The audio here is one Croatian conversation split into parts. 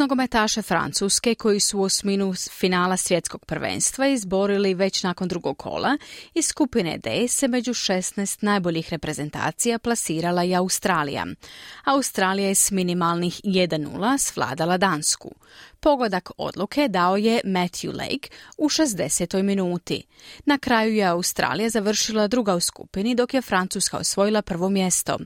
Nogometaše Francuske koji su u osminu finala svjetskog prvenstva izborili već nakon drugog kola, iz skupine D se među 16 najboljih reprezentacija plasirala i Australija. Australija je s minimalnih 1-0 svladala Dansku. Pogodak odluke dao je Matthew Lake u 60. minuti. Na kraju je Australija završila druga u skupini dok je Francuska osvojila prvo mjesto.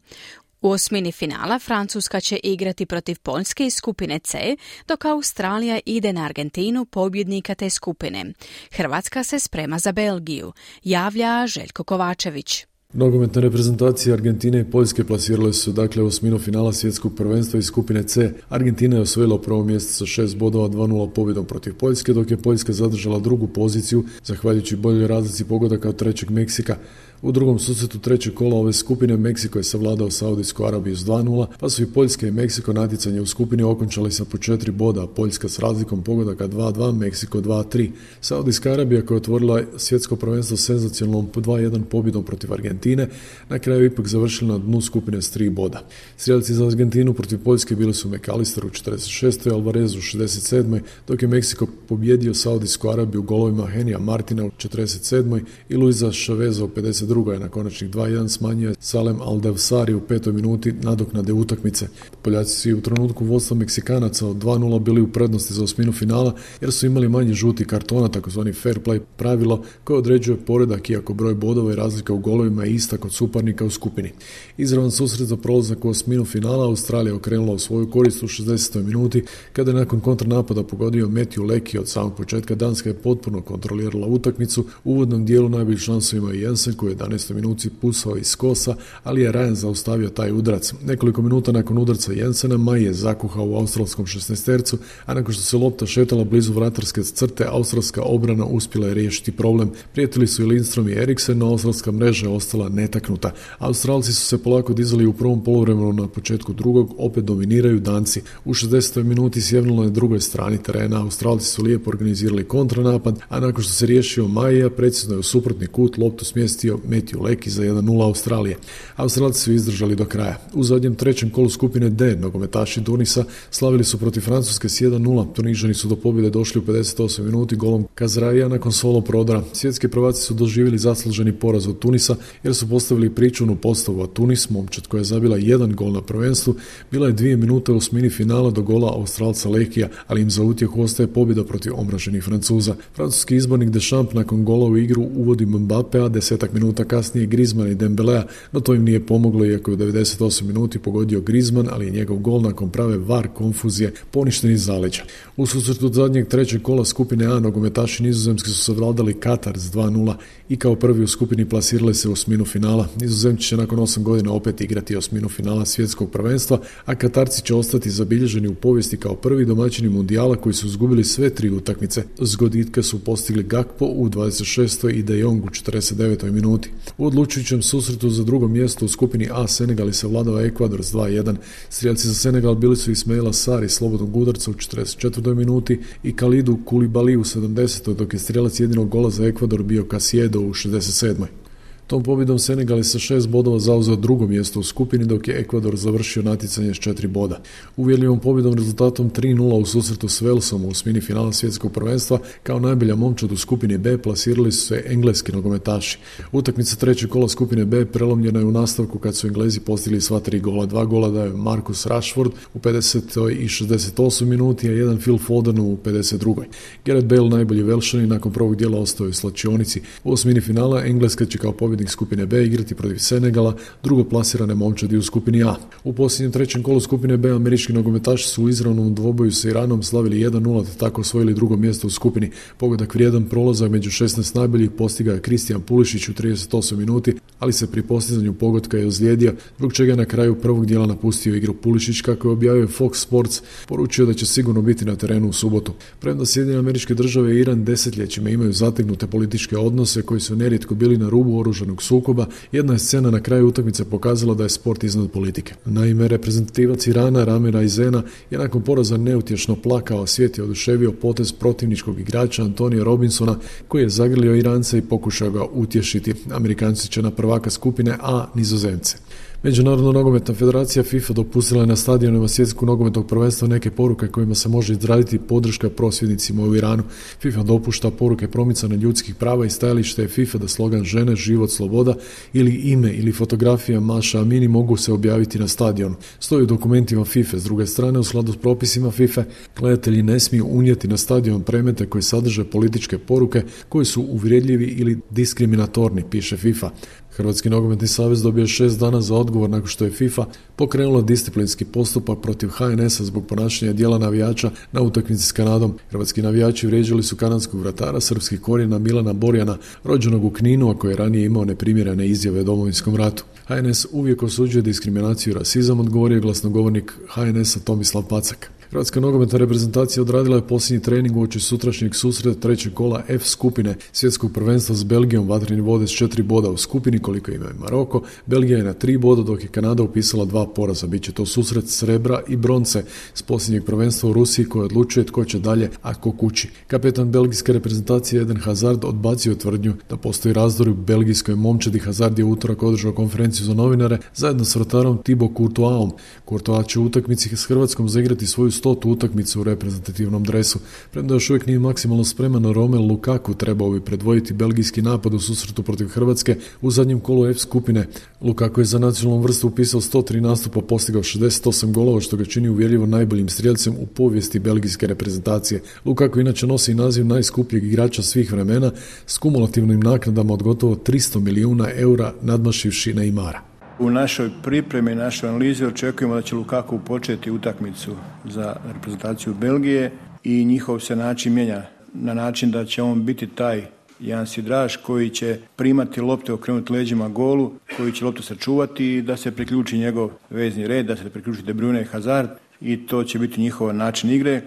U osmini finala Francuska će igrati protiv Poljske iz skupine C, dok Australija ide na Argentinu pobjednika te skupine. Hrvatska se sprema za Belgiju, javlja Željko Kovačević. Nogometne reprezentacije Argentine i Poljske plasirale su dakle u osminu finala svjetskog prvenstva iz skupine C. Argentina je osvojila prvo mjesto sa šest bodova 2-0 pobjedom protiv Poljske, dok je Poljska zadržala drugu poziciju, zahvaljujući boljoj razlici pogodaka od trećeg Meksika. U drugom susretu trećeg kola ove skupine Meksiko je savladao Saudijsku Arabiju s 2-0, pa su i Poljska i Meksiko natjecanje u skupini okončali sa po četiri boda, Poljska s razlikom pogodaka 2-2, Meksiko 2-3. Saudijska Arabija koja je otvorila svjetsko prvenstvo senzacionalnom 2-1 pobjedom protiv Argentine, na kraju ipak završili na dnu skupine s tri boda. Strijelci za Argentinu protiv Poljske bili su McAllister u 46. Alvarez u 67. dok je Meksiko pobjedio Saudijsku Arabiju golovima Henija Martina u 47. i Luisa Chaveza u 52 drugo je na konačnih 2-1 smanjio Salem Aldavsari u petoj minuti nadoknade utakmice. Poljaci su u trenutku vodstva Meksikanaca od 2-0 bili u prednosti za osminu finala jer su imali manje žuti kartona, takozvani fair play pravilo koje određuje poredak iako broj bodova i razlika u golovima je ista kod suparnika u skupini. Izravan susret za prolazak u osminu finala Australija okrenula u svoju korist u 60. minuti kada je nakon kontrnapada pogodio Matthew Leki od samog početka Danska je potpuno kontrolirala utakmicu. U uvodnom dijelu najbolji ima i Jensen koji je 11. minuti pusao iz kosa, ali je Ryan zaustavio taj udarac. Nekoliko minuta nakon udarca Jensena Maj je zakuhao u australskom 16 a nakon što se lopta šetala blizu vratarske crte, australska obrana uspjela je riješiti problem. Prijatelji su i Lindstrom i Eriksen, no australska mreža je ostala netaknuta. Australci su se polako dizali u prvom poluvremenu na početku drugog, opet dominiraju Danci. U 60. minuti sjevnilo na drugoj strani terena, Australci su lijepo organizirali kontranapad, a nakon što se riješio Maja, precizno je u suprotni kut loptu smjestio Matthew Leki za 1-0 Australije. Australci su izdržali do kraja. U zadnjem trećem kolu skupine D nogometaši Tunisa slavili su protiv Francuske s 1-0. Tunižani su do pobjede došli u 58 minuti golom Kazraija nakon solo prodora. Svjetski prvaci su doživjeli zasluženi poraz od Tunisa jer su postavili pričunu postavu, a Tunis, momčad koja je zabila jedan gol na prvenstvu, bila je dvije minute u smini finala do gola Australca Lekija, ali im za utjehu ostaje pobjeda protiv omraženih Francuza. Francuski izbornik Deschamps nakon gola u igru uvodi Mbappé, a desetak minuta kasnije Grizman i Dembelea, no to im nije pomoglo iako je u 98 minuti pogodio Grizman, ali je njegov gol nakon prave var konfuzije poništen iz zaleđa. U susretu zadnjeg trećeg kola skupine A nogometaši nizozemski su savladali Katar s 2-0 i kao prvi u skupini plasirali se u osminu finala. Nizozemci će nakon 8 godina opet igrati osminu finala svjetskog prvenstva, a Katarci će ostati zabilježeni u povijesti kao prvi domaćini mundijala koji su izgubili sve tri utakmice. Zgoditke su postigli Gakpo u 26. i De Jong u 49. minuti. U odlučujućem susretu za drugo mjesto u skupini A Senegal se vladao Ekvador s 2-1. Strijelci za Senegal bili su Ismaila Sari slobodnog udarca u 44. minuti i Kalidu Kulibali u 70. dok je strijelac jedinog gola za Ekvador bio Casiedo u 67. Tom pobjedom Senegal je sa šest bodova zauzeo drugo mjesto u skupini dok je Ekvador završio natjecanje s četiri boda. Uvjerljivom pobjedom rezultatom 3-0 u susretu s Velsom u osmini finala svjetskog prvenstva kao najbolja momčad u skupini B plasirali su se engleski nogometaši. Utakmica trećeg kola skupine B prelomljena je u nastavku kad su Englezi postigli sva tri gola. Dva gola da je Marcus Rashford u 50. i 68 minuti, a jedan Phil Foden u 52. Gareth Bale najbolji Velšani nakon prvog dijela ostao je u slačionici. U osmini finala Engleska će kao pobjednik skupine B igrati protiv Senegala, drugo plasirane momčadi u skupini A. U posljednjem trećem kolu skupine B američki nogometaši su u izravnom dvoboju sa Iranom slavili 1-0 te tako osvojili drugo mjesto u skupini. Pogodak vrijedan prolazak među 16 najboljih postiga je Kristijan Pulišić u 38 minuti, ali se pri postizanju pogotka je ozlijedio, zbog čega je na kraju prvog dijela napustio igru Pulišić kako je objavio Fox Sports, poručio da će sigurno biti na terenu u subotu. Premda Sjedinjene američke države i Iran desetljećima imaju zategnute političke odnose koji su nerijetko bili na rubu oruža oružanog sukoba, jedna je scena na kraju utakmice pokazala da je sport iznad politike. Naime, reprezentativac Irana Ramira Izena je nakon poraza neutješno plakao, svijet je oduševio potez protivničkog igrača Antonija Robinsona koji je zagrlio Irance i pokušao ga utješiti. Amerikanci će na prvaka skupine A nizozemce. Međunarodna nogometna federacija FIFA dopustila je na stadionima svjetskog nogometnog prvenstva neke poruke kojima se može izraditi podrška prosvjednicima u Iranu. FIFA dopušta poruke promicane ljudskih prava i stajalište je FIFA da slogan žene, život, sloboda ili ime ili fotografija Maša Amini mogu se objaviti na stadionu. Stoji u dokumentima FIFA. S druge strane, u skladu s propisima FIFA, gledatelji ne smiju unijeti na stadion premete koji sadrže političke poruke koji su uvredljivi ili diskriminatorni, piše FIFA. Hrvatski nogometni savez dobio šest dana za odgovor nakon što je FIFA pokrenula disciplinski postupak protiv HNS-a zbog ponašanja dijela navijača na utakmici s Kanadom. Hrvatski navijači vrijeđali su kanadskog vratara srpskih korijena Milana Borjana, rođenog u Kninu, a koji je ranije imao neprimjerene izjave o domovinskom ratu. HNS uvijek osuđuje diskriminaciju i rasizam, odgovorio je glasnogovornik HNS-a Tomislav Pacak. Hrvatska nogometna reprezentacija odradila je posljednji trening uoči sutrašnjeg susreta trećeg kola F skupine svjetskog prvenstva s Belgijom vatreni vode s četiri boda u skupini koliko ima i Maroko. Belgija je na tri boda dok je Kanada upisala dva poraza. Biće to susret srebra i bronce s posljednjeg prvenstva u Rusiji koje odlučuje tko će dalje, a ko kući. Kapetan belgijske reprezentacije Eden Hazard odbacio tvrdnju da postoji razdor u belgijskoj momčadi. Hazard je utorak održao konferenciju za novinare zajedno s vrtarom Thibaut Courtoisom. Courtois će u utakmici s Hrvatskom zaigrati svoju stotu utakmicu u reprezentativnom dresu. Premda još uvijek nije maksimalno spreman, Romel Lukaku trebao bi predvojiti belgijski napad u susretu protiv Hrvatske u zadnjem kolu F skupine. Lukaku je za nacionalnu vrstu upisao 103 nastupa, postigao 68 golova, što ga čini uvjerljivo najboljim strijelcem u povijesti belgijske reprezentacije. Lukaku inače nosi naziv najskupljeg igrača svih vremena s kumulativnim naknadama od gotovo 300 milijuna eura nadmašivši Neymara. U našoj pripremi našoj analizi očekujemo da će Lukaku početi utakmicu za reprezentaciju Belgije i njihov se način mijenja na način da će on biti taj jedan sidraž koji će primati lopte okrenuti leđima golu, koji će loptu sačuvati i da se priključi njegov vezni red, da se priključi De Bruyne i Hazard i to će biti njihov način igre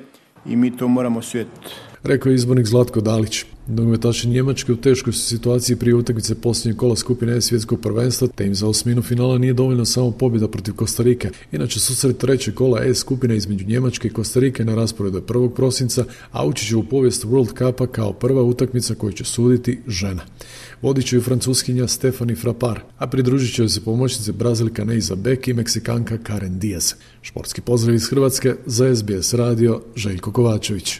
i mi to moramo svijetiti. Rekao je izbornik Zlatko Dalić. Nogometaši Njemačke u teškoj su situaciji prije utakmice posljednjeg kola skupine svjetskog prvenstva, te im za osminu finala nije dovoljno samo pobjeda protiv Kostarike. Inače, susret trećeg kola E skupine između Njemačke i Kostarike na rasporedu je 1. prosinca, a ući će u povijest World Cupa kao prva utakmica koju će suditi žena. Vodit će ju francuskinja Stefani Frapar, a pridružit će se pomoćnice Brazilka Neiza Beck i Meksikanka Karen Diaz. Športski pozdrav iz Hrvatske za SBS radio Željko Kovačević.